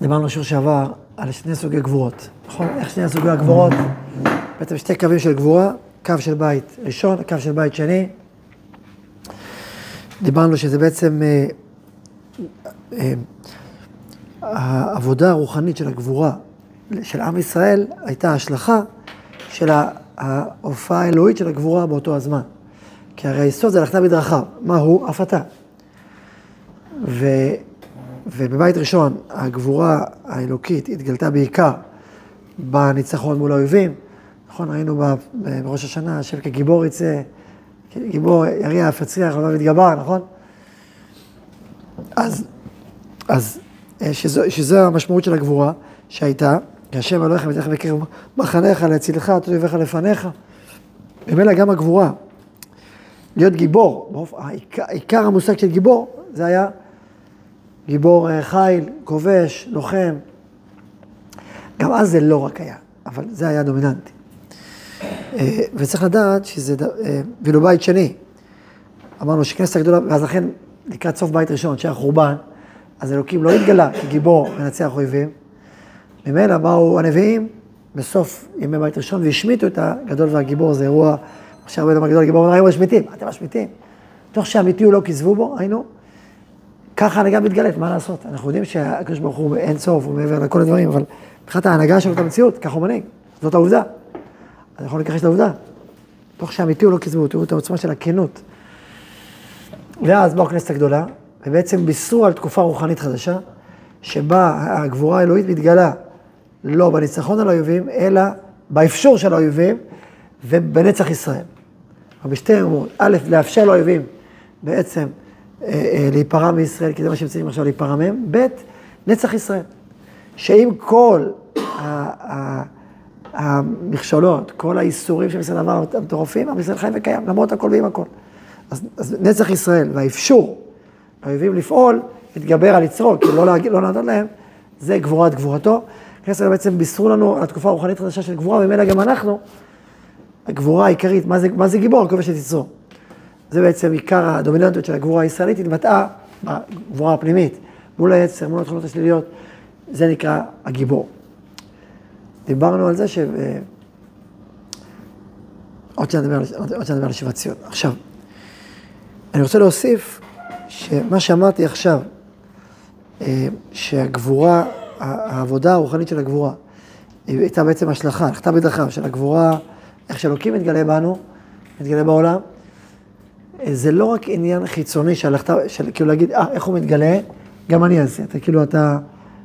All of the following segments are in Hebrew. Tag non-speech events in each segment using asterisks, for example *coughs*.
דיברנו שיר שעבר על שני סוגי גבורות, נכון? איך שני סוגי הגבורות, בעצם שתי קווים של גבורה, קו של בית ראשון, קו של בית שני. דיברנו שזה בעצם אה, אה, העבודה הרוחנית של הגבורה של עם ישראל הייתה השלכה של ההופעה האלוהית של הגבורה באותו הזמן. כי הרי היסוד זה הלכתה בדרכיו, מהו? הפתה. ו, ובבית ראשון הגבורה האלוקית התגלתה בעיקר בניצחון מול האויבים. נכון, ראינו בראש השנה, השם כגיבור יצא, גיבור יריע אף יצליח, עליו יתגבר, נכון? אז, אז אה, שזו, שזו המשמעות של הגבורה שהייתה, כי השם אלוהיך מתך בקרב מחניך להצילך, את אויביך לפניך. ממילא גם הגבורה, להיות גיבור, העיקר, עיקר המושג של גיבור, זה היה גיבור אה, חיל, כובש, לוחם. גם אז זה לא רק היה, אבל זה היה דומיננטי. אה, וצריך לדעת שזה, אה, ואילו בית שני, אמרנו שכנסת הגדולה, ואז לכן לקראת סוף בית ראשון, שהיה חורבן, אז אלוקים לא התגלה כגיבור מנצח אויבים. ממילא באו הנביאים בסוף ימי בית ראשון והשמיטו את הגדול והגיבור, זה אירוע, משה רבנו הגדול הגיבור, אמר, היינו משמיטים, אתם משמיטים. תוך שאמיתי הוא לא כיזבו בו, היינו, ככה הנהגה מתגלית, מה לעשות? אנחנו יודעים שהקדוש ברוך הוא אין סוף, הוא מעבר לכל הדברים, אבל מבחינת ההנהגה שלו את המציאות, ככה הוא מנהיג, זאת העובדה. אז יכול לקחת את העובדה. תוך שאמיתי הוא לא כיזבו, תראו את העוצמה של הכנות. ואז באו הכנסת הגדולה, ובעצם בישרו על תקופה רוחנית חדשה, שבה הגבורה האלוהית מתגלה לא בניצחון על האויבים, אלא באפשור של האויבים ובנצח ישראל. אבל בשתי אמרות, א', לאפשר לאויבים בעצם להיפרע מישראל, כי זה מה שהם צריכים עכשיו להיפרע מהם, ב', נצח ישראל. שעם כל המכשולות, כל האיסורים של ישראל עבר המטורפים, עם ישראל חי וקיים, למרות הכל ועם הכל. אז, אז נצח ישראל והאפשור לאויבים לפעול, להתגבר על יצרו, כי לא, לא לענות להם, זה גבורת גבורתו. כנסת בעצם בישרו לנו על התקופה הרוחנית חדשה של גבורה, וממילא גם אנחנו, הגבורה העיקרית, מה זה, מה זה גיבור? כובש את יצרו. זה בעצם עיקר הדומיננטיות של הגבורה הישראלית, התבטאה בגבורה הפנימית, מול היצר, מול התכונות השליליות, זה נקרא הגיבור. דיברנו על זה ש... אה, עוד שניה נדבר על שיבת ציון. עכשיו, אני רוצה להוסיף שמה שאמרתי עכשיו, אה, שהגבורה, העבודה הרוחנית של הגבורה, הייתה בעצם השלכה, הלכתה בדרכיו של הגבורה, איך שאלוקים מתגלה בנו, מתגלה בעולם. זה לא רק עניין חיצוני שהלכת, של כאילו להגיד, אה, איך הוא מתגלה, גם אני אעשה. אתה כאילו, אתה,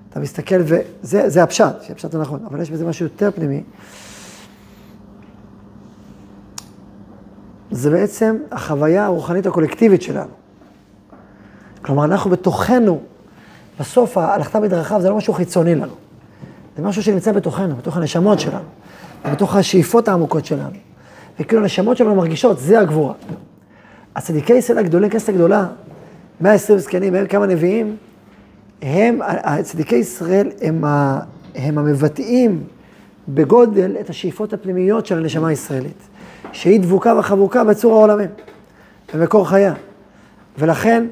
אתה מסתכל, וזה הפשט, שהפשט הוא נכון, אבל יש בזה משהו יותר פנימי. זה בעצם החוויה הרוחנית הקולקטיבית שלנו. כלומר, אנחנו בתוכנו, בסוף הלכתה בדרכיו זה לא משהו חיצוני לנו. זה משהו שנמצא בתוכנו, בתוך הנשמות שלנו, בתוך השאיפות העמוקות שלנו. וכאילו הנשמות שלנו מרגישות, זה הגבורה. הצדיקי ישראל הגדולים, כנסת הגדולה, 120 זקנים, הם כמה נביאים, הם, צדיקי ישראל הם, ה, הם המבטאים בגודל את השאיפות הפנימיות של הנשמה הישראלית, שהיא דבוקה וחבוקה בצור העולמים, במקור חיה. ולכן,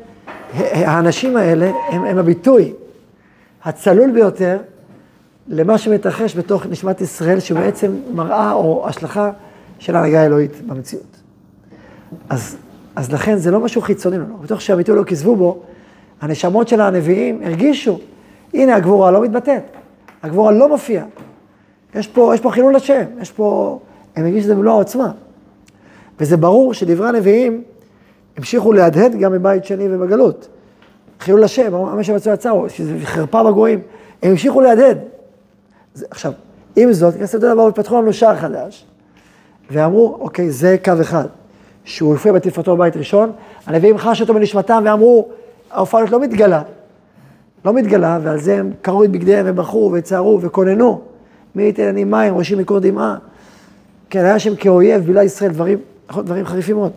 האנשים האלה הם, הם הביטוי הצלול ביותר למה שמתרחש בתוך נשמת ישראל, שהוא בעצם מראה או השלכה של ההנהגה האלוהית במציאות. אז, אז לכן זה לא משהו חיצוני לנו, בתוך שהביטוי לא כיזבו בו, הנשמות של הנביאים הרגישו, הנה הגבורה לא מתבטאת, הגבורה לא מופיעה. יש פה, יש פה חילול השם, יש פה, הם הרגישו את זה במלוא העוצמה. וזה ברור שדברי הנביאים המשיכו להדהד גם בבית שני ובגלות. חילול השם, מה שמצאו יצאו, שזה חרפה בגויים, הם המשיכו להדהד. זה, עכשיו, עם זאת, כנסת גדולה באו ופתחו לנו שער חדש, ואמרו, אוקיי, זה קו אחד, שהוא הופיע בתפארתו בבית ראשון, הנביאים חשו אותו בנשמתם ואמרו, ההופעה הזאת לא מתגלה, לא מתגלה, ועל זה הם קראו את בגדיהם ובכו וצערו וכוננו, מי ייתן אני מים, ראשי מקור דמעה. כן, היה שם כאויב, בילה ישראל, דברים, דברים חריפים מאוד.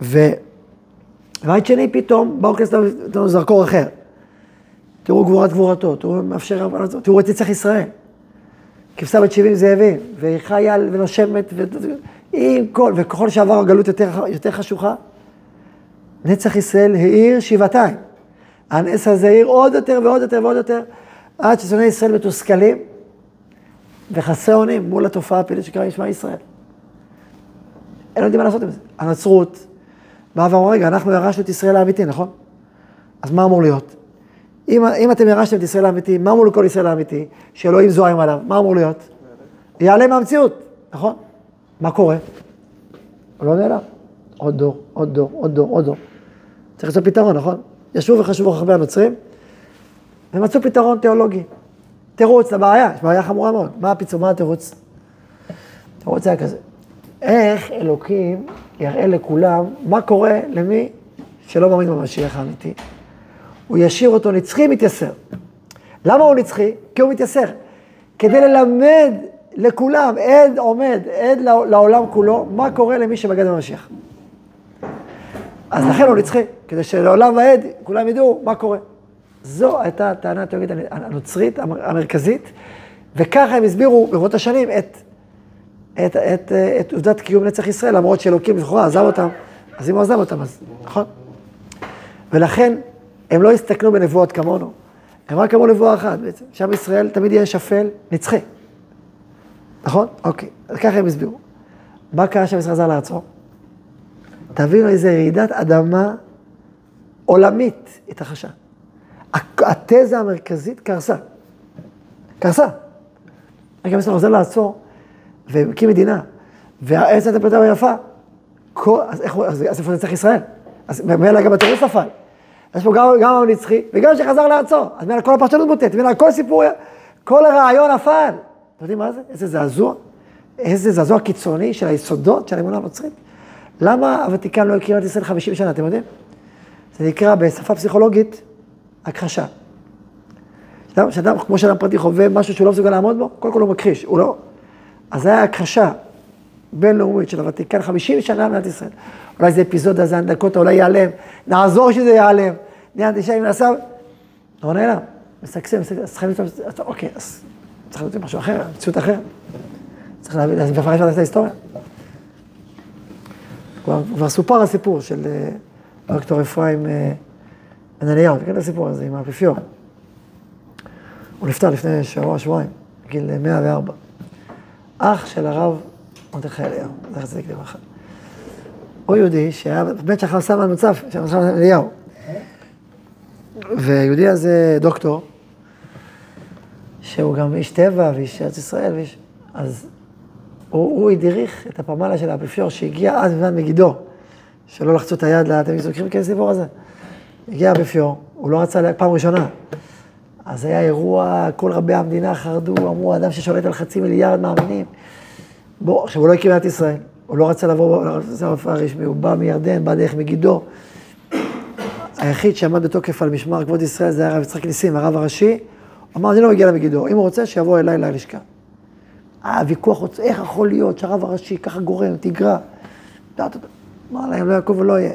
ובית שני פתאום באו כנסת לנו זרקור אחר. תראו גבורת גבורתו, תראו מאפשר, תראו את נצח ישראל. כבשה בת שבעים זאבים, והיא חיה ונושמת, ועם כל, וככל שעבר הגלות יותר, יותר חשוכה, נצח ישראל האיר שבעתיים. הנס הזה האיר עוד יותר ועוד יותר ועוד יותר, עד ששונאי ישראל מתוסכלים וחסרי אונים מול התופעה הפעילית שקרה עם ישראל. הם לא יודעים מה לעשות עם זה. הנצרות באה ואמרה, רגע, אנחנו ירשנו את ישראל האמיתי, נכון? אז מה אמור להיות? אם, אם אתם ירשתם את ישראל האמיתי, מה אמור לכל ישראל האמיתי? שאלוהים זוהים עליו, מה אמור להיות? יעלה מהמציאות, נכון? מה קורה? הוא לא נעלם. עוד דור, עוד דור, עוד דור, עוד דור. צריך למצוא פתרון, נכון? ישבו וחשבו חכמי הנוצרים, ומצאו פתרון תיאולוגי. תירוץ לבעיה, יש בעיה חמורה מאוד. מה הפיצור, מה התירוץ? התירוץ היה כזה. איך אלוקים יראה לכולם מה קורה למי שלא מאמין במשיח האמיתי? הוא ישאיר אותו נצחי, מתייסר. למה הוא נצחי? כי הוא מתייסר. כדי ללמד לכולם, עד עומד, עד לעולם כולו, מה קורה למי שבגד במשיח. אז לכן הוא נצחי, כדי שלעולם ועד כולם ידעו מה קורה. זו הייתה הטענה התיאורית הנוצרית המרכזית, וככה הם הסבירו ברבות השנים את, את, את, את עובדת קיום נצח ישראל, למרות שאלוקים לכאורה עזב אותם, אז אם הוא עזב אותם, אז נכון. ולכן הם לא הסתכנו בנבואות כמונו, הם רק אמרו נבואה אחת בעצם, שם ישראל תמיד יהיה שפל, נצחי. נכון? אוקיי, אז ככה הם הסבירו. מה קרה ישראל חזר לארצו? תבינו איזה רעידת אדמה עולמית התרחשה. התזה המרכזית קרסה. קרסה. רגע, מסתכל, חוזר לעצור, והקים מדינה, והעץ הייתה פרטה ויפה. אז איך הוא, אז איפה נצח ישראל? אז ממילא גם הטירוס נפל. יש פה גם, גם הנצחי, וגם שחזר לארצו. אז ממילא כל הפרשנות מוטט, ממילא כל סיפור, כל הרעיון נפל. אתם יודעים מה זה? איזה זעזוע. איזה זעזוע קיצוני של היסודות של האמונה הנוצרית. למה הוותיקן לא הכיר את ישראל 50 שנה, אתם יודעים? זה נקרא בשפה פסיכולוגית הכחשה. שאדם, כמו שאדם פרטי חווה משהו שהוא לא מסוגל לעמוד בו, קודם כל הוא מכחיש, הוא לא. אז זה היה הכחשה בינלאומית של הוותיקן 50 שנה במדינת ישראל. אולי זה אפיזודה, זה הנדקות, אולי ייעלם, נעזור שזה ייעלם. נהיה אנטישמי נעשה, לא נעלם, משגשג, משגשג, אוקיי, אז צריך למצוא משהו אחר, מציאות אחרת. צריך להבין, לפרש את ההיסטוריה. כבר, כבר סופר הסיפור של אה, דוקטור אפרים אה, בן אליהו, תקן את הסיפור הזה עם האפיפיור. הוא נפטר לפני שבוע, שבועיים, בגיל 104. אח של הרב מרדכי אליהו, זכר צדיק לברכה. הוא יהודי שהיה בית שחר סבא נוצף, של מרדכי אליהו. ויהודי הזה דוקטור, שהוא גם איש טבע ואיש ארץ ישראל, ואיש... אז הוא, הוא הדריך את הפמלה של האפיפיור שהגיע אז בזמן מגידו, שלא לחצו את היד, אתם זוכרים כזה סיפור הזה? הגיע האפיפיור, הוא לא רצה פעם ראשונה. אז היה אירוע, כל רבי המדינה חרדו, אמרו, אדם ששולט על חצי מיליארד מאמינים. בוא, עכשיו, הוא לא הקים את ישראל, הוא לא רצה לבוא, לא רצה להופעה רשמי, הוא בא מירדן, בא דרך מגידו. היחיד שעמד בתוקף על משמר כבוד ישראל זה הרב יצחק ניסים, הרב הראשי. אמר, אני לא מגיע למגידו, אם הוא רוצה, שיבוא אליי ללשכה. היה ויכוח, איך יכול להיות שהרב הראשי ככה גורם, תגרע. אמר להם, לא יקום ולא יהיה.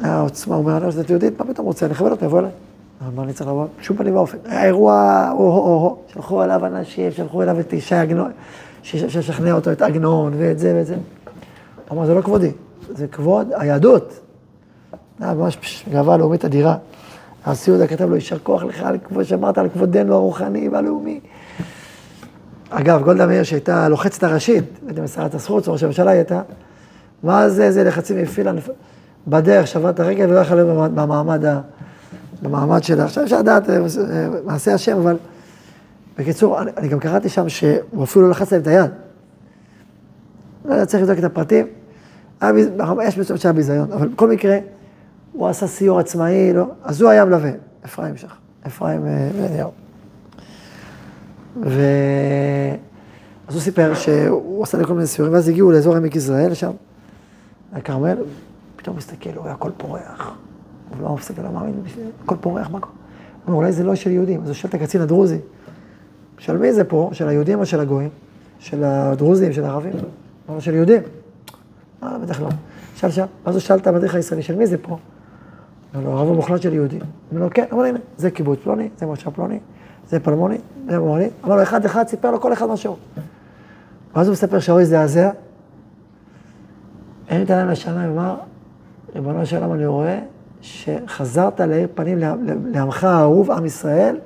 היה עוצמה, הוא אומר, לא יודעת יהודית, מה פתאום רוצה, אני אכבד אותו, יבוא אליי. מה אני צריך לבוא? שום פנים ואופן. היה אירוע, או-הו-הו, שלחו אליו אנשים, שלחו אליו את ישי עגנון, שישכנע אותו, את עגנון, ואת זה ואת זה. אמר, זה לא כבודי, זה כבוד היהדות. היה ממש גאווה לאומית אדירה. הנשיא יהודה כתב לו, יישר כוח לך כבוד שאמרת על כבודנו הרוחני והלאומי. אגב, גולדה מאיר שהייתה לוחצת הראשית, אם שרת החוץ, ראש הממשלה הייתה, זה, איזה לחצים הפעילה, בדרך שבר את הרגל ולא להיות במעמד, במעמד שלה. עכשיו אפשר לדעת אה, מעשה השם, אבל בקיצור, אני, אני גם קראתי שם שהוא אפילו לא לחץ להם את היד. לא יודע, צריך לבדוק את הפרטים. יש מצב שהיה ביזיון, אבל בכל מקרה, הוא עשה סיור עצמאי, לא, אז הוא היה מלווה, אפרים שח, אפרים אה, בן אליהו. ו... אז הוא סיפר שהוא עשה לי כל מיני סיורים, ואז הגיעו לאזור עמק יזרעאל שם, לכרמל, פתאום מסתכל, הוא היה הכל פורח. הוא לא מפסיק, לא מאמין, הכל פורח, מה קורה? הוא אומר, אולי זה לא של יהודים. אז הוא שואל את הקצין הדרוזי, של מי זה פה? של היהודים או של הגויים? של הדרוזים, של הערבים? אמר של יהודים. אה, בטח לא. שאל שם, אז הוא שאל את המדריך הישראלי, של מי זה פה? אמר לו, הרב המוחלט של יהודים. אמר לו, כן, אמר הנה, זה קיבוץ פלוני, זה מושב פלוני, זה פלמוני, זה מוני. אמר לו, אחד אחד, סיפר לו כל אחד משהו. ואז הוא מספר שהאוי הזדעזע, אין את העיניים לשמיים, אמר, ריבונו של עולם, אני רואה שחזרת להאיר פנים לעמך האהוב, עם ישראל,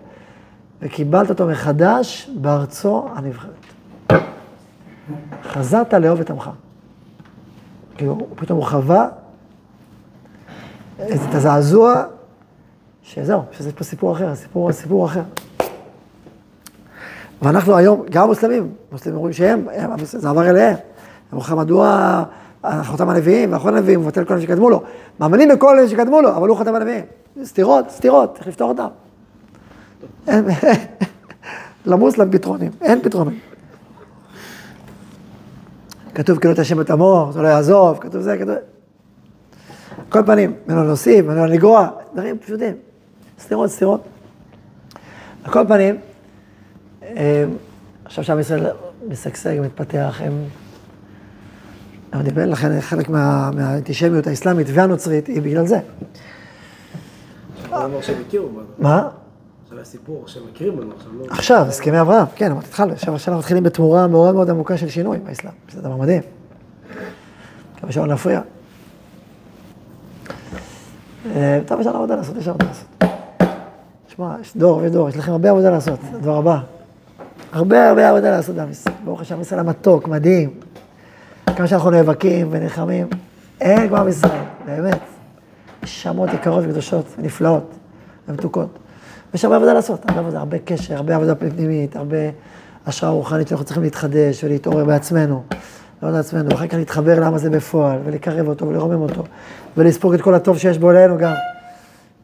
וקיבלת אותו מחדש בארצו הנבחרת. חזרת לאהוב את עמך. כאילו, פתאום הוא חווה את הזעזוע, שזהו, שזה פה סיפור אחר, סיפור, סיפור אחר. ואנחנו היום, גם המוסלמים, המוסלמים אומרים שהם, הם, זה עבר אליהם. הם אומרים מדוע חותם הנביאים ואחרון הנביאים, מבטל כל אלה שקדמו לו. מאמינים בכל אלה שקדמו לו, אבל הוא חותם הנביאים. סתירות, סתירות, צריך לפתור אותם. *laughs* למוסלם פתרונים, אין פתרונים. כתוב כאילו את השם את עמו, זה לא יעזוב, כתוב זה, כתוב... כל פנים, ממנו להוסיף, ממנו לגרוע, דברים פשוטים. סתירות, סתירות. על כל פנים, אה, עכשיו שעם ישראל משגשג, מתפתח, הם... אני דיבר לכן חלק מה, מהאנטישמיות האסלאמית והנוצרית היא בגלל זה. מה? זה עכשיו, לא... עכשיו, הסכמי אברהם, כן, אמרתי, התחלנו, עכשיו עכשיו מתחילים בתמורה מאוד מאוד עמוקה של שינוי באסלאם, זה דבר מדהים. מקווה שלא נפריע. אה, טוב, יש לנו עבודה לעשות, יש עבודה לעשות. תשמע, יש דור ויש דור, יש לכם הרבה עבודה לעשות, הדבר הבא. הרבה הרבה עבודה לעשות בעם ישראל. ברוך השם, ישראל המתוק, מדהים. כמה שאנחנו נאבקים ונלחמים, אין כמו עם ישראל, באמת. נשמות יקרות וקדושות ונפלאות ומתוקות. יש הרבה עבודה לעשות, הרבה עבודה, הרבה קשר, הרבה עבודה פנימית, הרבה השראה רוחנית שאנחנו צריכים להתחדש ולהתעורר בעצמנו, לא לעצמנו, ואחר כך להתחבר לעם הזה בפועל, ולקרב אותו ולרומם אותו, ולספוג את כל הטוב שיש בו אלינו גם.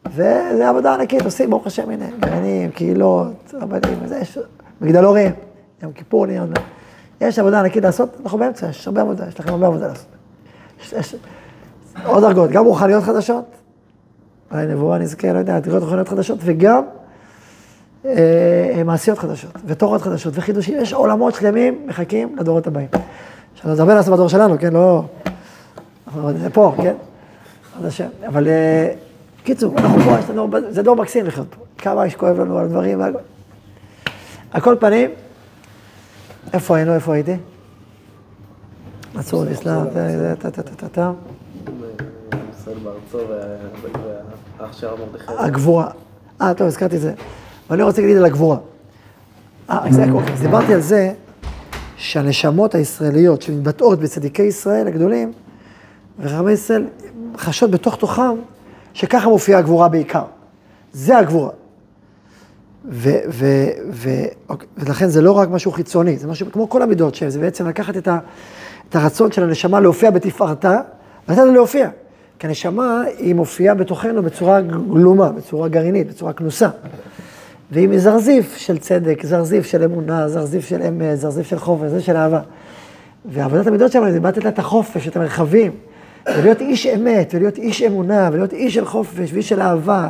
וזה עבודה ענקית, עושים, ברוך השם, הנה, גרעינים, קהילות, רבנים, וזה, יש מגדלורים, יום כיפור, יום... יש עבודה ענקית לעשות, אנחנו באמצע, יש הרבה עבודה, יש לכם הרבה עבודה לעשות. יש, יש עוד דרגות, גם רוחניות חדשות, אולי נבואה נזכה, לא יודע, תראות רוחניות חדשות, וגם אה, מעשיות חדשות, ותורות חדשות, וחידושים, יש עולמות שלמים מחכים לדורות הבאים. עכשיו, נדבר לעשות בדור שלנו, כן, לא... אנחנו פה, כן? עוד השם. אבל אה, קיצור, אנחנו פה, יש לנו, זה דור מקסים לחיות פה. כמה יש כואב לנו על דברים, על כל פנים, איפה היינו, איפה הייתי? טה-טה-טה-טה-טה. ישראל בארצו והאח של מרדכי. הגבורה. אה, טוב, הזכרתי את זה. ואני רוצה להגיד על הגבורה. אה, אוקיי, אז דיברתי על זה שהנשמות הישראליות שמתבטאות בצדיקי ישראל הגדולים, וחכמי ישראל חשות בתוך תוכם שככה מופיעה הגבורה בעיקר. זה הגבורה. ו, ו, ו, אוקיי, ולכן זה לא רק משהו חיצוני, זה משהו כמו כל המידות שם, זה בעצם לקחת את, ה, את הרצון של הנשמה להופיע בתפארתה, ולתת לה להופיע. כי הנשמה היא מופיעה בתוכנו בצורה גלומה, בצורה גרעינית, בצורה כנוסה. והיא מזרזיף של צדק, זרזיף של אמונה, זרזיף של אמת, זרזיף של חופש, זה של אהבה. ועבודת המידות שלנו זה לתת לה את החופש, את המרחבים, ולהיות איש אמת, ולהיות איש אמונה, ולהיות איש של חופש, ואיש של אהבה,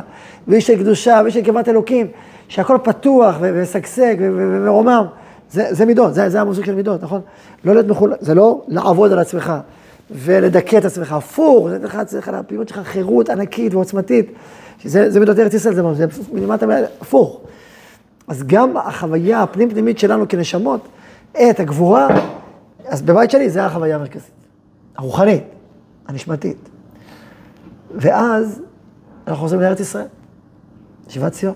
ואיש של קדושה, ואיש של קרבת אלוקים, שהכל פתוח ומשגשג ומרומם. זה, זה מידות, זה, זה המושג של מידות, נכון? לא להיות מחול... זה לא לעבוד על עצמך ולדכא את עצמך, הפוך, זה נותן לך, לפעילות שלך חירות ענקית ועוצמתית. שזה זה מידות ארץ ישראל, זה, זה מלמטה, הפוך. אז גם החוויה הפנים-פנימית שלנו כנשמות, את הגבורה, אז בבית שלי זה החוויה המרכזית, הרוחנית, הנשמתית. ואז אנחנו חוזרים לארץ ישראל, ישיבת ציון,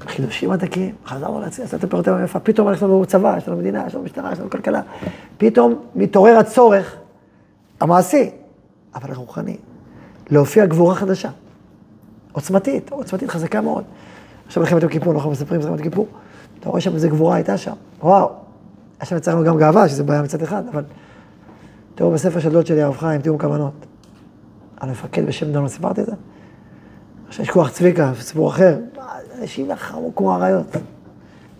חידושים עתקים, חזרנו לעצמי, לעשות את הפירוטים המפה, פתאום יש לנו צבא, יש לנו מדינה, יש לנו משטרה, יש לנו כלכלה, פתאום מתעורר הצורך המעשי, אבל הרוחני, להופיע גבורה חדשה. עוצמתית, עוצמתית חזקה מאוד. עכשיו מלחמת יום כיפור, אנחנו מספרים מלחמת כיפור, אתה רואה שם איזה גבורה הייתה שם, וואו. עכשיו יצרנו גם גאווה, שזה בעיה מצד אחד, אבל תראו בספר של דוד שלי, הרב חיים, תיאום כוונות. על מפקד בשם דונו, סיפרתי את זה? עכשיו יש כוח צביקה, סיפור אחר, אנשים לחמו כמו אריות,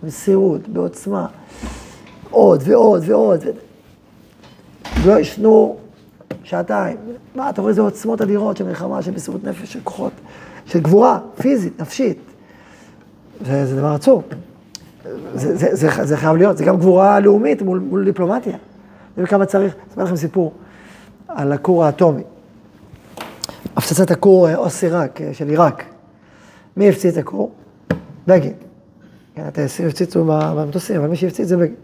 במסירות, בעוצמה, עוד ועוד ועוד. לא ישנו שעתיים. מה, אתה רואה איזה עוצמות אדירות של מלחמה, של מסירות נפש, של כוחות. של גבורה, פיזית, נפשית. זה, דבר עצוב. זה, חייב להיות, זה גם גבורה לאומית מול דיפלומטיה. וכמה צריך, אספר לכם סיפור על הכור האטומי. הפצצת הכור אוס עיראק, של עיראק. מי הפציץ את הכור? בגין. כן, הטייסים הפציצו במטוסים, אבל מי שהפציץ זה בגין.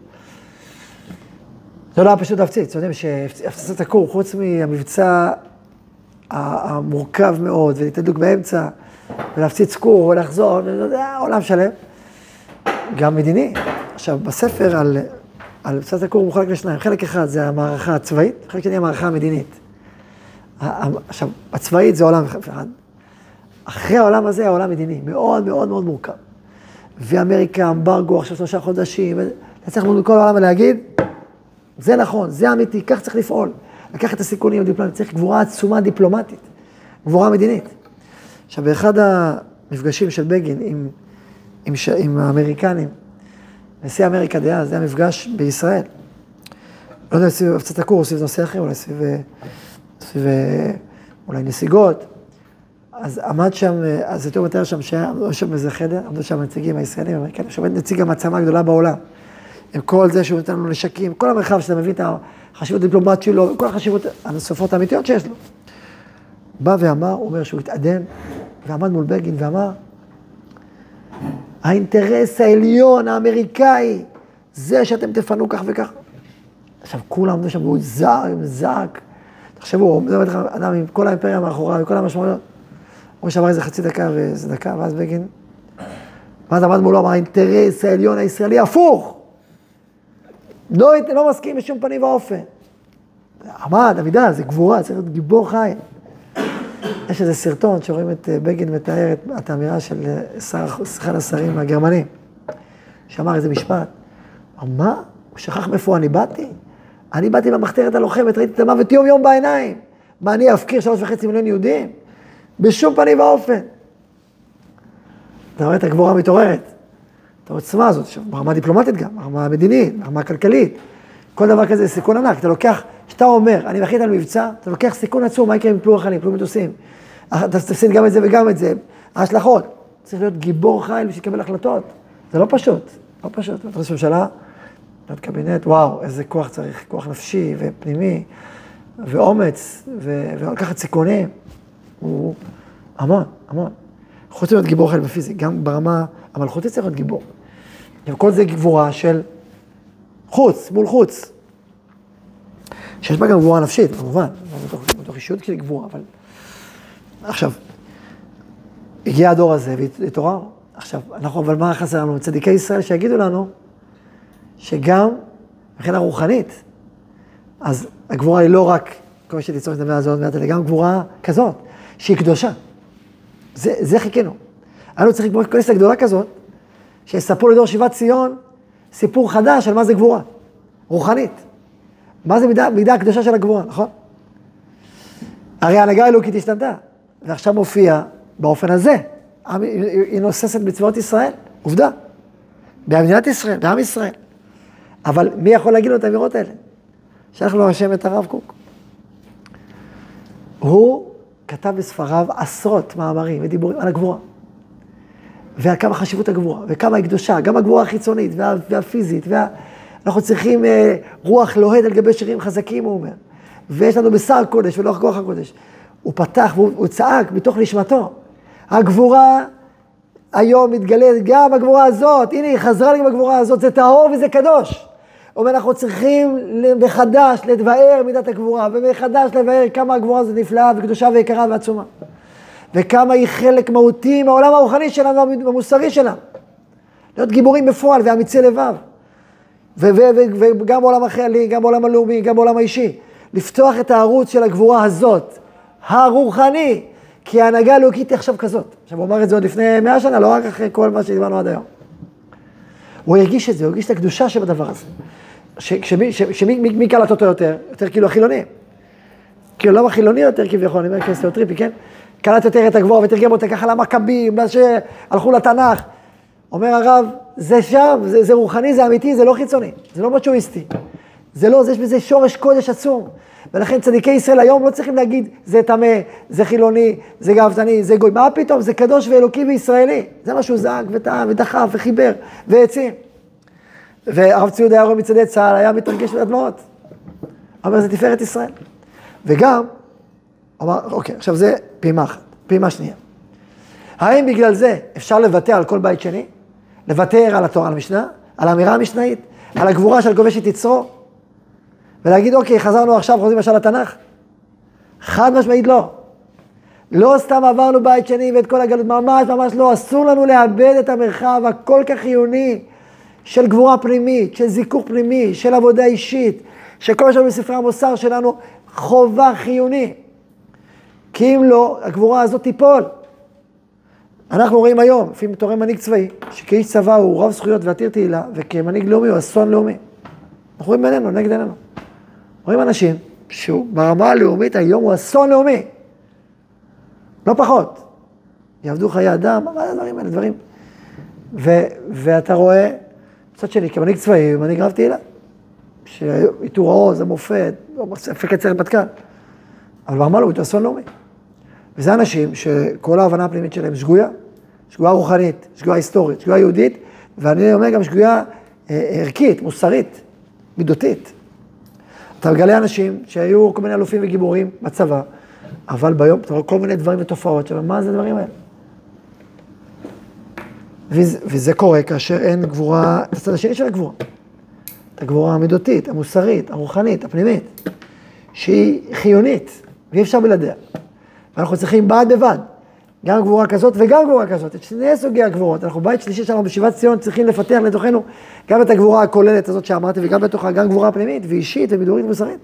זה לא היה פשוט להפציץ, אתם יודעים שהפצצת הכור, חוץ מהמבצע המורכב מאוד, ולהתדוק באמצע, ולהפציץ כור ולחזור, זה עולם שלם. גם מדיני. עכשיו, בספר על, על פצצת הכור מחולק לשניים. חלק אחד זה המערכה הצבאית, חלק שני המערכה המדינית. עכשיו, הצבאית זה עולם אחד. אחרי העולם הזה, העולם מדיני, מאוד מאוד מאוד מורכב. ואמריקה, אמברגו, עכשיו שלושה חודשים, צריך מכל העולם ולהגיד, זה נכון, זה אמיתי, כך צריך לפעול. לקחת את הסיכונים הדיפלומטיים, צריך גבורה עצומה דיפלומטית, גבורה מדינית. עכשיו, באחד המפגשים של בגין עם, עם, ש... עם האמריקנים, נשיא אמריקה דאז, זה היה מפגש בישראל. לא יודע, סביב הפצצת הכור, סביב נושא אחר, אולי סביב, סביב אולי נסיגות. אז עמד שם, אז יותר מתאר שם, שהיה שם איזה חדר, עמדו שם הנציגים הישראלים, האמריקנים, שעומד נציג המעצמה הגדולה בעולם. עם כל זה שהוא נותן לנו נשקים, כל המרחב שאתה מבין את החשיבות הדיפלומטית שלו, כל החשיבות הנוספות האמיתיות שיש לו. בא ואמר, הוא אומר שהוא התעדן, ועמד מול בגין ואמר, האינטרס העליון האמריקאי, זה שאתם תפנו כך וכך. עכשיו, כולם עמדו שם, והוא זעק, זעק. תחשבו, הוא מדבר איתך אדם עם כל האימפריה מאחוריו, עם כל המשמעויות. הוא שעבר איזה חצי דקה ואיזה דקה, ואז בגין, ואז עמד מולו, אמר, האינטרס העליון הישראלי הפוך. לא, לא מסכים בשום פנים ואופן. עמד, אבידה, זה גבורה, צריך להיות גיבור חי. יש איזה סרטון שרואים את אה, בגין מתאר את, האמירה של אה, שר, אחד השרים הגרמנים, שאמר איזה משפט. מה? הוא שכח מאיפה אני באתי? אני באתי במחתרת הלוחמת, ראיתי את המוות יום יום בעיניים. מה, אני אפקיר שלוש וחצי מיליון יהודים? בשום פנים ואופן. אתה רואה את הגבורה המתעוררת. את העוצמה הזאת, ברמה דיפלומטית גם, ברמה המדינית, ברמה הכלכלית. כל דבר כזה זה סיכון ענק. אתה לוקח, כשאתה אומר, אני מחליט על מבצע, אתה לוקח סיכון עצום, מה יקרה עם פלוג החיילים, פלוג מטוסים. אתה תפסיד גם את זה וגם את זה. ההשלכות. צריך להיות גיבור חייל בשביל לקבל החלטות. זה לא פשוט, לא פשוט. אתה ראש ממשלה, להיות קבינט, וואו, איזה כוח צריך, כוח נפשי ופנימי, ואומץ, ולקחת סיכונים. הוא המון, המון. חוץ מלהיות גיבור חייל בפיזי, גם ברמה המלכותית צריך להיות גיבור. וכל זה גבורה של חוץ, מול חוץ. שיש בה גם גבורה נפשית, כמובן, מתוך, אישיות של גבורה, אבל... עכשיו, הגיע הדור הזה והתעורר. עכשיו, אנחנו, אבל מה חסר לנו? צדיקי ישראל שיגידו לנו שגם מבחינה רוחנית, אז הגבורה היא לא רק, כמו שתצטרך לדבר על זה עוד מעט, אלא גם גבורה כזאת, שהיא קדושה. זה, זה חיכינו. היינו צריכים לקרוא כנסת גדולה כזאת, שיספרו לדור שיבת ציון סיפור חדש על מה זה גבורה, רוחנית. מה זה מידה, מידה הקדושה של הגבורה, נכון? הרי ההנהגה האלוקית השתנתה, ועכשיו מופיע באופן הזה. היא נוססת בצבאות ישראל, עובדה. במדינת ישראל, בעם ישראל. אבל מי יכול להגיד לו את האמירות האלה? שלח לו השם את הרב קוק. הוא כתב בספריו עשרות מאמרים ודיבורים על הגבורה. ועל כמה חשיבות הגבורה, וכמה היא קדושה, גם הגבורה החיצונית וה, והפיזית, וה... אנחנו צריכים אה, רוח לוהד על גבי שירים חזקים, הוא אומר. ויש לנו בשר קודש ולא כוח הקודש. הוא פתח והוא צעק מתוך נשמתו. הגבורה היום מתגלית, גם הגבורה הזאת, הנה היא חזרה לי עם הגבורה הזאת, זה טהור וזה קדוש. הוא אומר, אנחנו צריכים מחדש לבאר מידת הגבורה, ומחדש לבאר כמה הגבורה הזאת נפלאה וקדושה ויקרה ועצומה. וכמה היא חלק מהותי מהעולם הרוחני שלנו, המוסרי שלנו. להיות גיבורים בפועל ואמיצי לבב. וגם בעולם החיילי, גם בעולם הלאומי, גם בעולם האישי. לפתוח את הערוץ של הגבורה הזאת, הרוחני, כי ההנהגה הלאומית היא עכשיו כזאת. עכשיו, הוא אמר את זה עוד לפני מאה שנה, לא רק אחרי כל מה שדיברנו עד היום. הוא הרגיש את זה, הוא הרגיש את הקדושה שבדבר הזה. ומי קלט אותו יותר? יותר כאילו החילונים. כאילו, למה חילוני יותר כביכול? אני אומר כסטריאוטיפי, כן? קלט יותר את הגבורה ותרגם אותה ככה למכבים, שהלכו לתנ"ך. אומר הרב, זה שם, זה, זה רוחני, זה אמיתי, זה לא חיצוני, זה לא מצ'ואיסטי. זה לא, יש בזה שורש קודש עצום. ולכן צדיקי ישראל היום לא צריכים להגיד, זה טמא, זה חילוני, זה גאוותני, זה גוי. מה פתאום? זה קדוש ואלוקי וישראלי. זה מה שהוא זעק וטעם ודחף וחיבר והעצים. והרב ציוד אהרון מצעדי צה"ל היה מתרגש בדמעות. אומר, זה תפארת ישראל. וגם, אמר, אוקיי, עכשיו זה פעימה אחת, פעימה שנייה. האם בגלל זה אפשר לוותר על כל בית שני? לוותר על התורה על המשנה, על האמירה המשנאית, על הגבורה של כובש את יצרו, ולהגיד, אוקיי, חזרנו עכשיו, חוזרים עכשיו לתנ"ך? חד משמעית לא. לא סתם עברנו בית שני ואת כל הגלות, ממש ממש לא, אסור לנו לאבד את המרחב הכל כך חיוני של גבורה פנימית, של זיכוך פנימי, של עבודה אישית, שכל שאנחנו בספרי המוסר שלנו חובה חיוני. כי אם לא, הגבורה הזאת תיפול. אנחנו רואים היום, לפי תורם מנהיג צבאי, שכאיש צבא הוא רב זכויות ועתיר תהילה, וכמנהיג לאומי הוא אסון לאומי. אנחנו רואים בינינו, נגד עינינו. רואים אנשים שהוא ברמה הלאומית היום הוא אסון לאומי. לא פחות. יעבדו חיי אדם, זה הדברים האלה? דברים. ו, ואתה רואה, מצד שני, כמנהיג צבאי, מנהיג רב תהילה. שעיטור העוז, המופת, מפקד סרט מטכ"ל. אבל ברמה הלאומית הוא אסון לאומי. וזה אנשים שכל ההבנה הפנימית שלהם שגויה, שגויה רוחנית, שגויה היסטורית, שגויה יהודית, ואני אומר גם שגויה אה, ערכית, מוסרית, מידותית. אתה מגלה אנשים שהיו כל מיני אלופים וגיבורים בצבא, אבל ביום אתה רואה כל מיני דברים ותופעות שם, מה זה הדברים האלה? וזה, וזה קורה כאשר אין גבורה, את הצד השני של הגבורה. את הגבורה המידותית, המוסרית, הרוחנית, הפנימית, שהיא חיונית, ואי אפשר בלעדיה. ואנחנו צריכים בד בבד, גם גבורה כזאת וגם גבורה כזאת, את שני סוגי הגבורות. אנחנו בית שלישי שלנו בשיבת ציון צריכים לפתח לתוכנו גם את הגבורה הכוללת הזאת שאמרתי, וגם בתוכה גם גבורה פנימית ואישית ומידורית ומוסרית.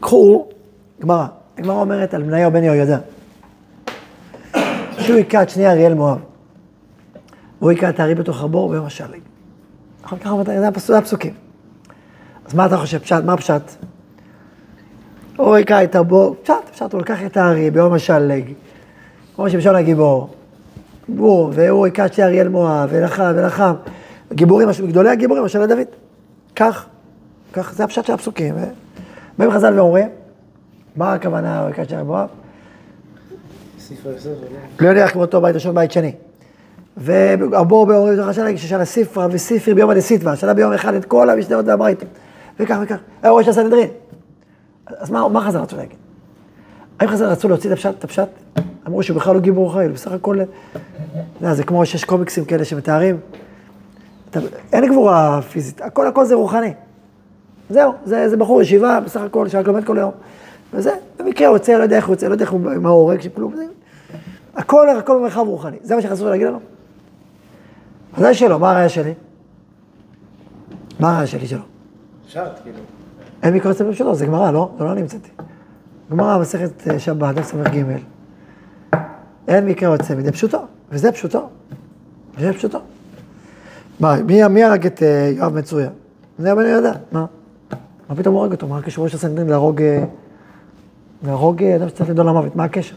קחו, גמרא, הגמרא אומרת על בניהו בן יהוידע, שהוא היכה את שני אריאל מואב, והוא היכה את הארי בתוך הבור ביום השלג. אחר כך זה הפסוקים. אז מה אתה חושב, פשט, מה פשט? הוא היכה את הבור, פשט, פשט, הוא לקח את הארי ביום השלג, כמו שמשון הגיבור, בור, והוא היכה את אריאל מואב, ולחם, ולחם, גיבורים, גדולי הגיבורים, אשר לדוד. כך, כך, זה הפשט של הפסוקים. באים חז"ל ואומרים, מה הכוונה הוא היכה את שני אריאל מואב? לא יודע איך כמותו בית ראשון, בית שני. והבור באורים זו השנה ששנה ספרה וספרי ביום הדסיטווה, שנה ביום אחד את כל המשניות והברייתא. וכך וכך, היה ראש הסנהדרין. אז מה, מה חז"ל רצו להגיד? האם חז"ל רצו להוציא את הפשט? אמרו שהוא בכלל לא גיבור חיל, בסך הכל, לא, זה כמו שיש קומיקסים כאלה שמתארים. אין גבורה פיזית, הכל הכל זה רוחני. זהו, זה, זה בחור ישיבה, בסך הכל, שרק לומד כל היום. וזה, במקרה הוא יוצא, לא יודע איך הוא יוצא, לא יודע איך הוא עם ההורג, שכלום, זה, הכל, הכל במרחב רוחני. זה מה שחסר להגיד לנו? ודאי שלא, מה הראיה שלי? מה הראיה שלי שלו? פשט, כאילו. אין מקרא ספר שלו, זה גמרא, לא? זה לא אני המצאתי. גמרא, מסכת אה, שבת, דף ס"ג. אין מקרא יוצא מדי פשוטו, וזה פשוטו. וזה פשוטו. מה, מי, מי הרג את אה, יואב מצויה? זה הבן יהודה, מה? מה פתאום הורג אותו? מה הקשר ראש הסנדרין להרוג... אה, להרוג אדם שצריך לדון למוות? מה הקשר?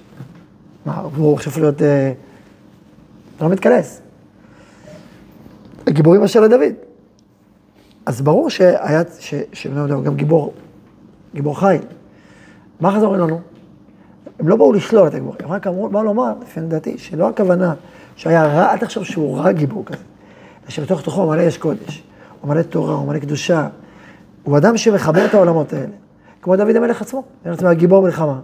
מה, הוא חושב להיות... זה לא מתכנס. גיבורים אשר לדוד. אז ברור שהיה, שבני יהודה הוא גם גיבור, גיבור חיל. מה חזרו לנו? הם לא באו לשלול את הגיבור, הם רק אמרו, באו לומר, לפי דעתי, שלא הכוונה שהיה רע, אל תחשוב שהוא רע גיבור כזה. שבתוך תוכו מלא יש קודש, הוא מלא תורה, הוא מלא קדושה. הוא אדם שמחבר את העולמות האלה. כמו דוד המלך עצמו, זה עצמו גיבור מלחמה.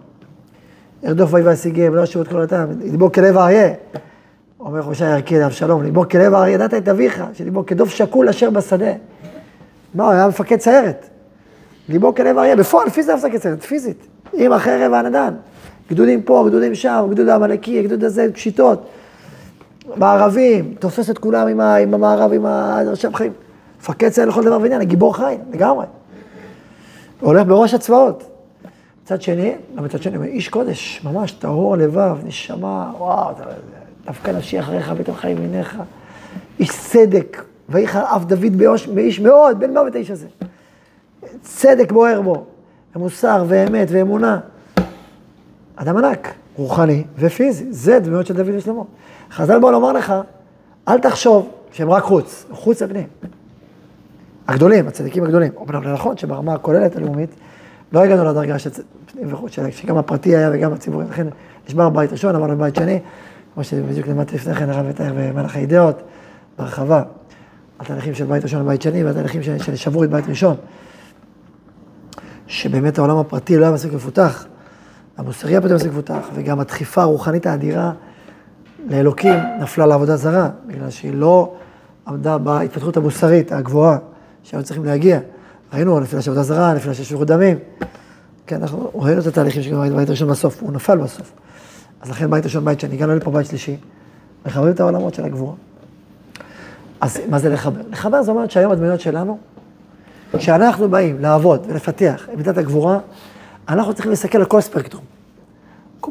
ירדוף ויהי וישיגם, לא ישאירו את כל עתם, ידבור כלב האריה. אומר חושי ערכי לאבשלום, לדבור כלב האריה, ידעת את אביך, שדיבור כדוב שקול אשר בשדה. מה, הוא היה מפקד סיירת. דיבור כלב האריה, בפועל פיזית היה מפקד סיירת, פיזית. עם החרב והנדן. גדודים פה, גדודים שם, גדוד העמלקי, גדוד הזה, פשיטות. מערבים, תופס את כולם עם, ה, עם המערב, עם הרשם חיים. מפקד סיירת לכל דבר ועניין, גיבור חי, לגמרי. הולך בראש הצבאות. מצד שני, מצד שני, איש קודש, ממש טהור לבב, נשמה, וואו, דווקא נפשי אחריך בתוך חיים מיניך. איש צדק, ויחר אף דוד באיש, באיש מאוד, בן מוות האיש הזה. צדק בוער בו, ומוסר ואמת ואמונה. אדם ענק, רוחני ופיזי, זה דמויות של דוד ושלמה. חז"ל בוא לומר לך, אל תחשוב שהם רק חוץ, חוץ לפנים. הגדולים, הצדיקים הגדולים. אומנם זה נכון שברמה הכוללת הלאומית, לא הגענו לדרגה של שגם הפרטי היה וגם הציבורי, לכן נשבר בית ראשון, עברנו בבית שני, כמו שבדיוק למדתי לפני כן, הרב מתאר במלאך האידאות, בהרחבה, התהליכים של בית ראשון לבית שני, והתהליכים של, של שבורית בית ראשון, שבאמת העולם הפרטי לא היה מספיק מפותח, המוסרי היה מספיק מפותח, וגם הדחיפה הרוחנית האדירה לאלוקים נפלה לעבודה זרה, בגלל שהיא לא עמדה בהתפתחות המוסרית הגבוהה שהיו צריכים להגיע. ראינו נפילה של עבודה זרה, נפילה של שפיכות דמים, כן, אנחנו ראינו את התהליכים של בית ראשון בסוף, הוא נפל בסוף. אז לכן בית ראשון, בית שני, הגענו לפה בית שלישי, מחברים את העולמות של הגבורה. אז מה זה לחבר? לחבר זה אומר שהיום הדמויות שלנו, כשאנחנו באים לעבוד ולפתח את מידת הגבורה, אנחנו צריכים להסתכל על כל ספקטרום.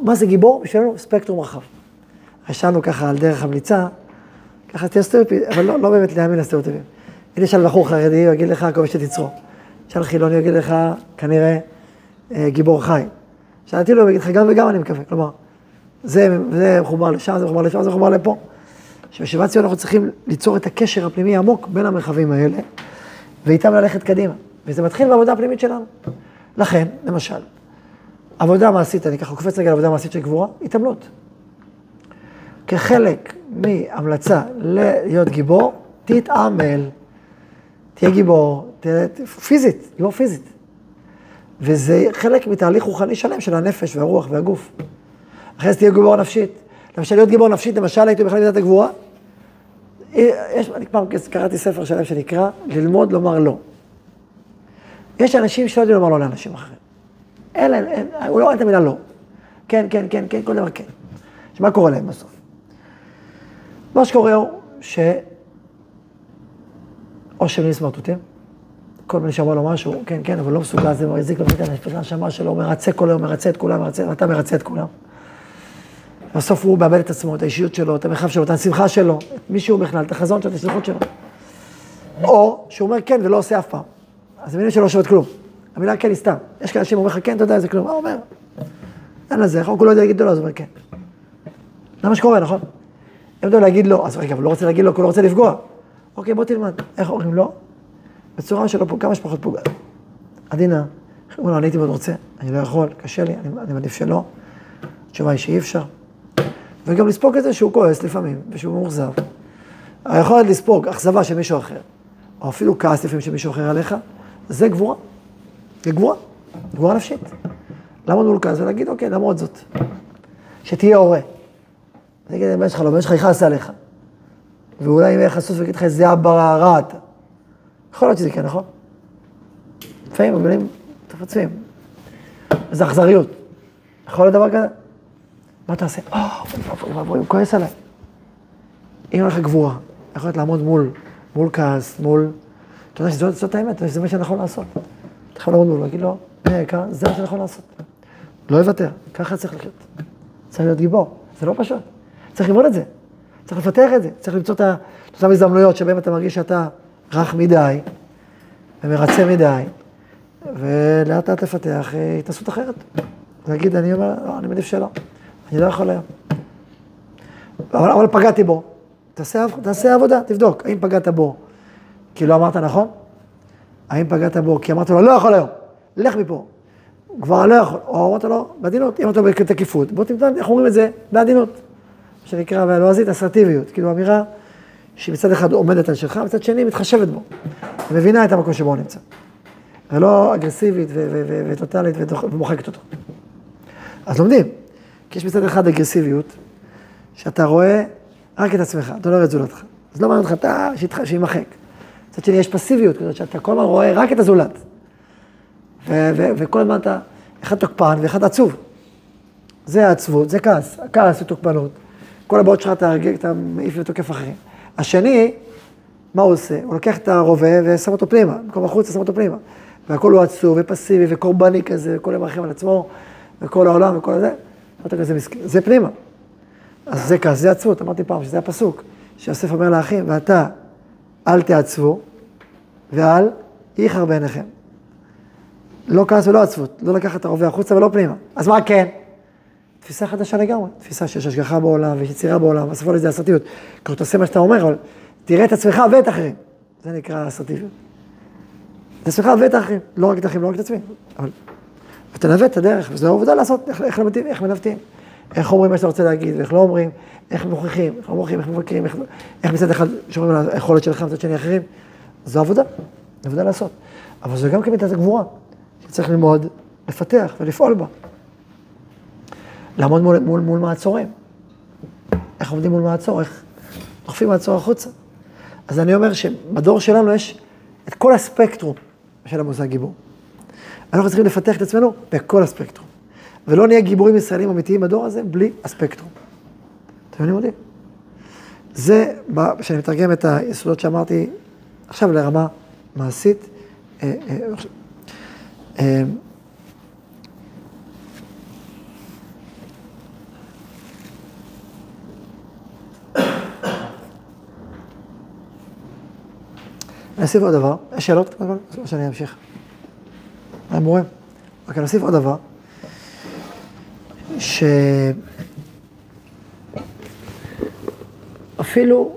מה זה גיבור? בשבילנו ספקטרום רחב. רשמנו ככה על דרך המליצה, ככה תהיה סטריאוטיפי, אבל לא, לא באמת להאמין לסטריאוטיפים. אם נשאל בחור חרדי, הוא יגיד לך, כל מי שתצרו. נשאל חילוני, הוא יגיד לך, כנראה, אה, גיבור חי. שאלתי לו, הוא יגיד לך, גם וגם אני מקווה. כלומר, זה, זה מחובר לשם, זה מחובר לשם, זה מחובר לפה. שבשיבת ציון אנחנו צריכים ליצור את הקשר הפנימי העמוק בין המרחבים האלה, ואיתם ללכת קדימה. וזה מתחיל בעבודה הפנימית שלנו. לכן, למשל, עבודה מעשית, אני ככה קופץ רגע לעבודה מעשית של גבורה, התעמלות. כחלק מהמלצה להיות גיבור, תתעמל. תהיה גיבור, תהיה פיזית, גיבור פיזית. וזה חלק מתהליך רוחני שלם של הנפש והרוח והגוף. אחרי זה תהיה גיבור נפשית. למשל, להיות גיבור נפשית, למשל, הייתי בכלל מידת הגבורה. יש, אני פעם קראתי ספר שלם שנקרא ללמוד לומר לא. יש אנשים שלא יודעים לומר לא לאנשים אחרים. אין להם, אין, הוא לא אוהב את המילה לא. כן, כן, כן, כן, כל דבר כן. שמה קורה להם בסוף? מה שקורה הוא ש... או שהם סמרטוטים, כל מיני שאמר לו משהו, כן, כן, אבל לא מסוגל, זה מחזיק לו את הנשמה שלו, הוא מרצה כל היום, מרצה את כולם, מרצה, ואתה מרצה את כולם. בסוף הוא מאבד את עצמו, את האישיות שלו, את המרחב שלו, את השמחה שלו, את מי שהוא בכלל, את החזון שלו, את השליחות שלו. או שהוא אומר כן ולא עושה אף פעם. אז המילים שלו לא שוות כלום. המילה כן היא סתם. יש כאלה שאומרים לך כן, אתה יודע, זה כלום. מה הוא אומר? אין לזה, הוא לא יודע להגיד לו, אז הוא אומר כן. זה מה שקורה, נכון? אם אתה להגיד לא, אז רגע, אבל לא רוצה להגיד לו, כי הוא לא רוצה לפגוע. אוקיי, בוא תלמד. איך אומרים לא? בצורה שלא כמה שפחות פוגעת. עדינה, אומרים לו, אני הייתי מאוד רוצה, אני לא יכול, קשה לי, אני מעדיף שלא. התשובה היא שאי אפשר. וגם לספוג את זה שהוא כועס לפעמים, ושהוא מאוכזב. היכולת לספוג אכזבה של מישהו אחר, או אפילו כעס לפעמים של מישהו אחר עליך, זה גבורה. זה גבורה, גבורה נפשית. לעמוד מול כעס ולהגיד, אוקיי, למרות זאת, שתהיה הורה. אגיד לבן שלך, לא, בן שלך יכעס עליך. ואולי אם יהיה חסוס ויגיד לך איזה אבא רע אתה. יכול להיות שזה כן, נכון? לפעמים המילים תפצים. איזה אכזריות. יכול להיות דבר כזה? מה תעשה? אה, הוא כועס עליי. אם אין לך גבורה, יכול להיות לעמוד מול, מול כעס, מול... אתה יודע שזאת האמת, זה מה שנכון לעשות. אתה יכול לעמוד מולו, להגיד לו, יקר, זה מה שנכון לעשות. לא יוותר, ככה צריך לחיות. צריך להיות גיבור, זה לא פשוט. צריך ללמוד את זה, צריך לפתח את זה, צריך למצוא את אותן הזדמנויות שבהן אתה מרגיש שאתה רך מדי ומרצה מדי, ולאט לאט לפתח אה, התנסות אחרת. להגיד, אני אומר, לא, אני מעדיף שלא, אני לא יכול היום. אבל, אבל פגעתי בו, תעשה, תעשה עבודה, תבדוק, האם פגעת בו כי לא אמרת נכון? האם פגעת בו כי אמרת לו, לא יכול היום, לך מפה. כבר לא יכול, או אמרת לו, בעדינות, אם אתה בתקיפות, בוא תמצא, איך אומרים את זה? בעדינות. מה שנקרא בלועזית אסרטיביות, כאילו אמירה שהיא מצד אחד עומדת על שלך, מצד שני מתחשבת בו, מבינה את המקום שבו הוא נמצא. ולא אגרסיבית וטוטאלית ומוחקת אותו. אז לומדים, כי יש מצד אחד אגרסיביות, שאתה רואה רק את עצמך, אתה לא רואה את זולתך. אז לא מעניין אותך, אתה, שימחק. מצד שני, יש פסיביות כזאת, שאתה כל הזמן רואה רק את הזולת. וכל הזמן אתה, אחד תוקפן ואחד עצוב. זה העצבות, זה כעס, הכעס הוא תוקפנות. כל הבעיות שלך אתה, אתה מעיף ותוקף אחרים. השני, מה הוא עושה? הוא לוקח את הרובה ושם אותו פנימה, במקום החוצה שם אותו פנימה. והכל הוא עצוב ופסיבי וקורבני כזה, כל יום מרחם על עצמו, וכל העולם וכל זה, אתה כזה מסכן, זה פנימה. אז זה כעס, זה עצבות, אמרתי פעם שזה הפסוק, שיוסף אומר לאחים, ואתה אל תעצבו, ואל ייחר בעיניכם. לא כעס ולא עצבות, לא לקחת את הרובה החוצה ולא פנימה. אז מה כן? תפיסה חדשה לגמרי, תפיסה שיש השגחה בעולם ויש יצירה בעולם, בסופו של זה אסרטיביות. כלומר, תעשה מה שאתה אומר, אבל תראה את עצמך ואת אחרים. זה נקרא אסרטיביות. את עצמך ואת האחרים, לא רק את האחרים, לא רק את עצמי, אבל... ותנווט את הדרך, וזו עבודה לעשות, איך, למתים, איך מנווטים. איך אומרים מה שאתה רוצה להגיד, ואיך לא אומרים, איך מוכיחים, איך לא מוכיחים, איך מבקרים, איך, מצד אחד שומרים על היכולת שלך, מצד שני אחרים. זו עבודה, עבודה לעשות. אבל זו גם כמידת הגבורה, שצריך ללמוד, לפתח ולפעול בה. לעמוד מול, מול, מול מעצורים. איך עומדים מול מעצור, איך דוחפים מעצור החוצה. אז אני אומר שבדור שלנו יש את כל הספקטרום של המושג גיבור. אנחנו צריכים לפתח את עצמנו בכל הספקטרום. ולא נהיה גיבורים ישראלים אמיתיים בדור הזה בלי הספקטרום. אתם מבינים אותי? זה, כשאני מתרגם את היסודות שאמרתי עכשיו לרמה מעשית. אה, אה, אה, *coughs* אני אוסיף עוד דבר, יש שאלות? או שאני אמשיך? היה מורה. רק אני אוסיף עוד דבר, שאפילו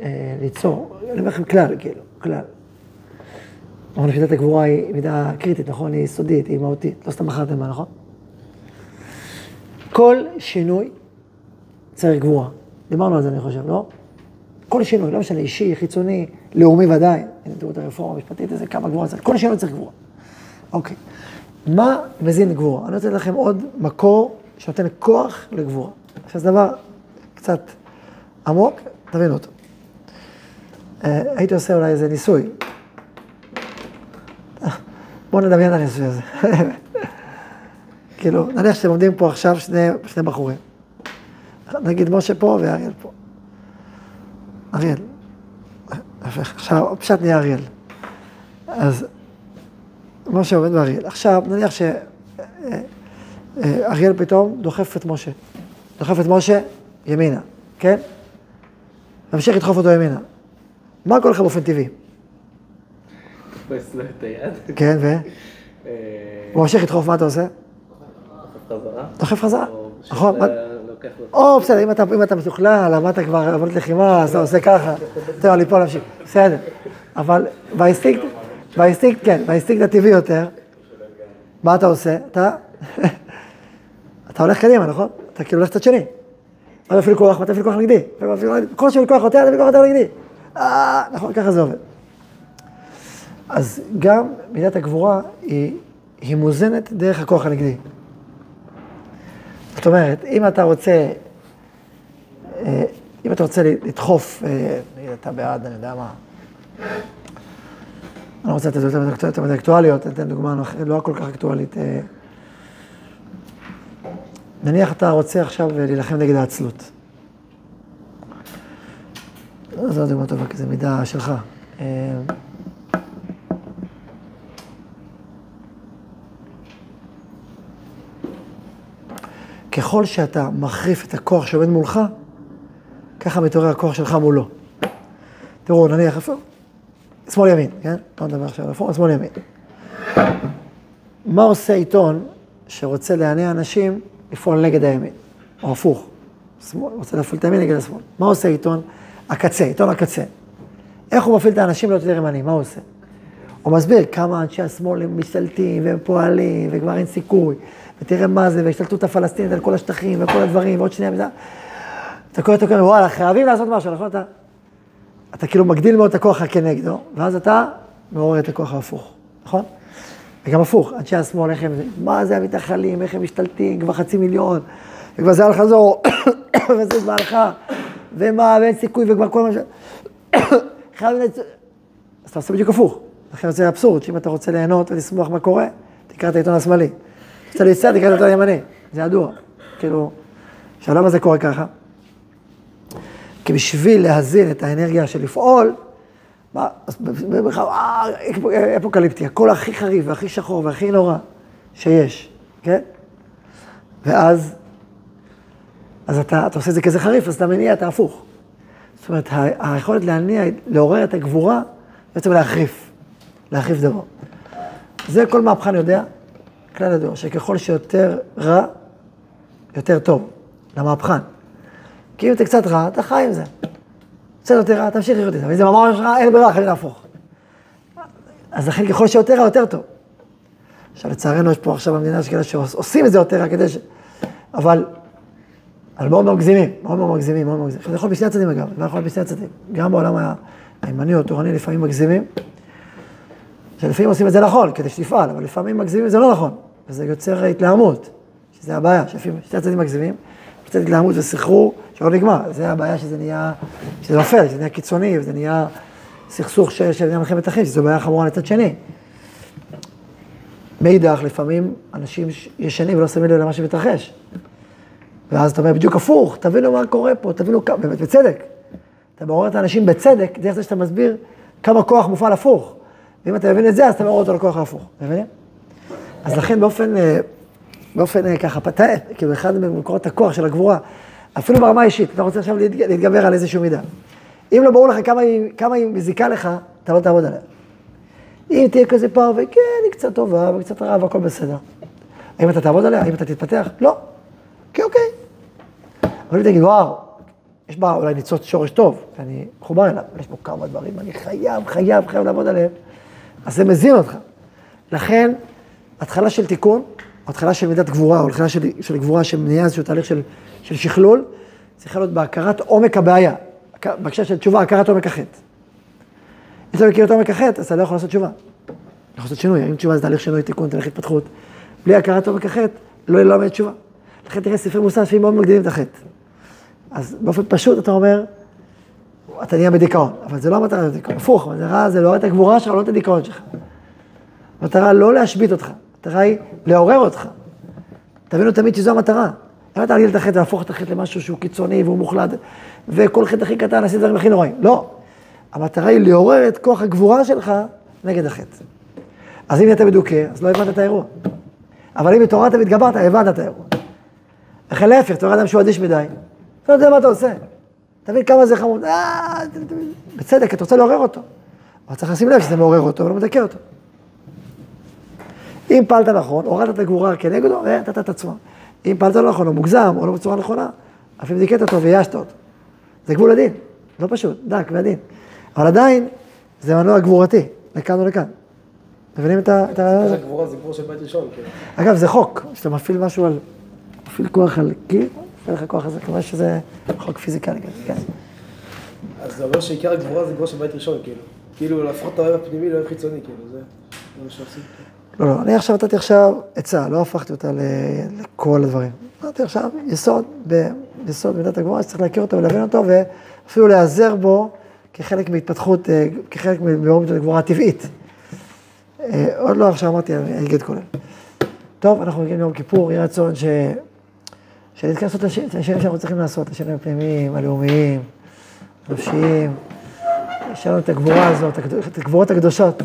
אה, ליצור, אני אומר לכם כלל, כאילו, כלל. אבל נפידת הגבורה היא מידה קריטית, נכון? היא יסודית, היא מהותית, לא סתם בחרתם בה, נכון? כל שינוי צריך גבורה. דיברנו על זה, אני חושב, לא? כל שינוי, לא משנה, אישי, חיצוני, לאומי ודאי, הנה תראו את הרפורמה המשפטית, איזה כמה גבורה צריך, כל שינוי צריך גבורה. אוקיי. מה מזין גבורה? אני רוצה לתת לכם עוד מקור שנותן כוח לגבורה. עכשיו זה דבר קצת עמוק, תבינו אותו. אה, הייתי עושה אולי איזה ניסוי. בואו נדמיין את הניסוי הזה. כאילו, נניח שאתם עומדים פה עכשיו שני, שני בחורים. נגיד משה פה ואריאל פה. אריאל. עכשיו, פשט נהיה אריאל. אז משה עומד באריאל. עכשיו, נניח שאריאל פתאום דוחף את משה. דוחף את משה ימינה, כן? ממשיך לדחוף אותו ימינה. מה קורה לך באופן טבעי? תופס לו את היד. כן, ו? אה, הוא ממשיך לדחוף, מה אתה עושה? דוחף חזרה. נכון. אה, או, בסדר, אם אתה, משוכלל, למדת כבר עבודת לחימה, אז אתה עושה ככה. אני פה להמשיך. בסדר. אבל באינסטינקט, באינסטינקט, כן, באינסטינקט הטבעי יותר, מה אתה עושה? אתה, *laughs* אתה הולך קדימה, נכון? אתה כאילו הולך לצד שני. אתה מפעיל כוח, ואתה מפעיל כוח נגדי. כל שמפעיל כוח יותר, אתה מפעיל כוח יותר נגדי. אה, נכון, ככה זה עובד. אז גם מידת הגבורה היא, היא מוזנת דרך הכוח הנגדי. זאת אומרת, אם אתה רוצה, אה, אם אתה רוצה לדחוף, אה, נגיד אתה בעד, אני יודע מה, אני לא רוצה לתת יותר מדי- אקטואליות, אני אתן דוגמה לא- כל כך אקטואלית. אה, נניח אתה רוצה עכשיו להילחם נגד העצלות. זו דוגמה טובה, כי זו מידה שלך. אה, ככל שאתה מחריף את הכוח שעומד מולך, ככה מתעורר הכוח שלך מולו. תראו, נניח? שמאל ימין, כן? לא נדבר עכשיו על רפורמה, שמאל ימין. מה עושה עיתון שרוצה להניע אנשים לפעול נגד הימין, או הפוך? שמאל, רוצה להפעיל את הימין נגד השמאל. מה עושה עיתון הקצה, עיתון הקצה? איך הוא מפעיל את האנשים להיות יותר ימניים? מה הוא עושה? הוא מסביר כמה אנשי השמאל הם משתלטים והם פועלים וכבר אין סיכוי. ותראה מה זה, והשתלטות הפלסטינית על כל השטחים וכל הדברים, ועוד שנייה. אתה קורא, אתה קורא, וואלה, חייבים לעשות משהו, נכון? אתה, אתה כאילו מגדיל מאוד את הכוח הכנגדו, ואז אתה מעורר את הכוח ההפוך, נכון? וגם הפוך, אנשי השמאל, איך הם, מה זה המתנחלים, איך הם משתלטים, כבר חצי מיליון, וכבר זה על חזור, *coughs* וזה בהלכה, ומה, ואין סיכוי, וכבר כל מה ש... *coughs* חייבים לצ... אז אתה עושה בדיוק הפוך. לכן זה אבסורד, שאם אתה רוצה ליהנות ולשמוח מה קורה, תקרא את העיתון השמאלי. רוצה להצטער, תקרא את העיתון הימני. זה ידוע. כאילו, עכשיו למה זה קורה ככה? כי בשביל להזין את האנרגיה של לפעול, אז במרחב אה, אפוקליפטי, הכל הכי חריף והכי שחור והכי נורא שיש, כן? ואז, אז אתה, אתה עושה את זה כזה חריף, אז אתה מניע את ההפוך. זאת אומרת, היכולת להניע, לעורר את הגבורה, בעצם להחריף, להחריף דבר. זה כל מהפכן יודע, כלל ידוע, שככל שיותר רע, יותר טוב, למהפכן. כי אם אתה קצת רע, אתה חי עם זה. רוצה יותר רע, תמשיך לחיות איתה. ואם זה ממש רע, אין ברירה, חייבים להפוך. אז לכן ככל שיותר רע, יותר טוב. עכשיו, לצערנו, יש פה עכשיו במדינה יש כאלה שעושים את זה יותר רע כדי ש... אבל, אבל מאוד מגזימים, מאוד מאוד מגזימים, מאוד מגזימים. זה יכול בשני הצדדים אגב, זה יכול בשני הצדדים. גם בעולם הימני או התורני לפעמים מגזימים, שלפעמים עושים את זה נכון, כדי שתפעל, אבל לפעמים מגזימים זה לא נכון, וזה יוצר התלהמות, שזה הבעיה, שלפעמים שני הצדדים מגזימים, קצת התלהמות וסחרור, שלא נגמר, זה הבעיה שזה נהיה, שזה נופל, שזה נהיה קיצוני, וזה נהיה סכסוך ש- שנהיה מלחמת אחים, שזו בעיה חמורה לצד שני. מאידך, לפעמים אנשים ישנים ולא שמים לב למה שמתרחש. ואז אתה אומר בדיוק הפוך, תבינו מה קורה פה, תבינו, כ- באמת, בצדק. אתה מעורר את האנשים בצדק, דרך זה שאתה מסביר כמה כוח מופעל הפוך. ואם אתה מבין את זה, אז אתה מעורר אותו לכוח ההפוך. מבינים? אז לכן באופן, אה, באופן אה, ככה, פתה, כאילו אחד ממקורות הכוח של הגבורה, אפילו ברמה האישית, אתה רוצה עכשיו להתג- להתגבר על איזשהו מידה. אם לא ברור לך כמה היא, כמה היא מזיקה לך, אתה לא תעבוד עליה. אם תהיה כזה פער, וכן, היא קצת טובה וקצת רעה והכל בסדר. האם אתה תעבוד עליה? האם אתה תתפתח? לא. כן, אוקיי. אבל אם תגיד, וואו, יש בה אולי ניצוץ שורש טוב, ואני מחובר אליו, אבל יש פה כמה דברים, אני חייב, חייב, חייב לעבוד עליהם, אז זה מזין אותך. לכן, התחלה של תיקון, התחלה של מידת גבורה, או התחלה של, של גבורה שמניעה איזשהו תהליך של, של שכלול, צריכה להיות בהכרת עומק הבעיה. בהקשר של תשובה, הכרת עומק החטא. אם אתה לא מכיר את עומק החטא, אז אתה לא יכול לעשות תשובה. אתה יכול לעשות שינוי, אם תשובה זה תהליך שינוי, תיקון, תהליך התפתחות. בלי הכרת עומק החטא, לא ילמד תשובה. לכן תראה ספרי מוסר שהם מאוד מגדילים את החטא. אז באופן פשוט אתה אומר, אתה נהיה בדיכאון, אבל זה לא המטרה של דיכאון, הפוך, המטרה זה לעורר את הגבורה שלך, לא את הדיכאון שלך. המטרה לא להשבית אותך, המטרה היא לעורר אותך. תבינו תמיד שזו המטרה. מטרה להגיד את החטא ולהפוך את החטא למשהו שהוא קיצוני והוא מוחלט, וכל חטא הכי קטן עשית דברים הכי נוראים. לא. המטרה היא לעורר את כוח הגבורה שלך נגד החטא. אז אם אתה מדוכא, אז לא הבנת את האירוע. אבל אם התעוררת והתגברת, הבנת את האירוע. לכן להפך, אתה אדם שהוא אדיש מדי, אתה לא יודע מה אתה עושה. תבין כמה זה חמוד, אה, בצדק, אתה רוצה לעורר אותו. אבל צריך לשים לב שזה מעורר אותו ולא מדכא אותו. אם פעלת נכון, הורדת את הגבורה כנגדו, ונתת את עצמו. אם פעלת לא נכון, או מוגזם, או לא בצורה נכונה, אפילו דיכאת אותו וייאשת אותו. זה גבול הדין, לא פשוט, דק ועדין. אבל עדיין, זה מנוע גבורתי, לכאן ולכאן. מבינים את ה- הזה? הגבורה זה גבור של בית ראשון, כאילו. אגב, זה חוק, שאתה מפעיל משהו על... מפעיל כוח על קיר, מפעיל לך כוח על זה, כלומר שזה חוק פיזיקלי כזה, כן. אז זה אומר שעיקר הגבורה זה גבור של בית ראשון, כאילו. כאילו, להפוך את האוהב הפנימי לאוהב חיצוני, כאילו, זה מה שעושים. לא, לא, אני עכשיו נתתי עכשיו עצה, לא הפכתי אותה לכל הדברים. נתתי עכשיו יסוד, יסוד מידת הגבורה, שצריך להכיר אותו ולהבין אותו, ואפילו להיעזר בו כחלק מהתפתחות, אה, כחלק מאור מידת הגבורה הטבעית. אה, עוד לא עכשיו אמרתי, אני אגיד כולל. טוב, אנחנו מגיעים ליום כיפור, יהי רצון ש... שנתכנס את השינויים שאנחנו צריכים לעשות, השינויים הפנימיים, הלאומיים, הנפשיים. יש לנו את הגבורה הזאת, את הגבורות הקדושות.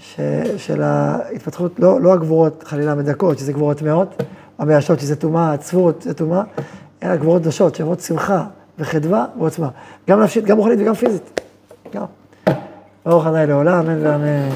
ש, של ההתפתחות, לא, לא הגבורות חלילה המדכאות, שזה גבורות טמאות, המייאשות, שזה טומאה, הצפות, זה טומאה, אלא גבורות קדושות, שאומרות שמחה וחדווה ועוצמה. גם נפשית, גם רוחנית וגם פיזית. גם. ברוך ה' לעולם, אמן ואמן.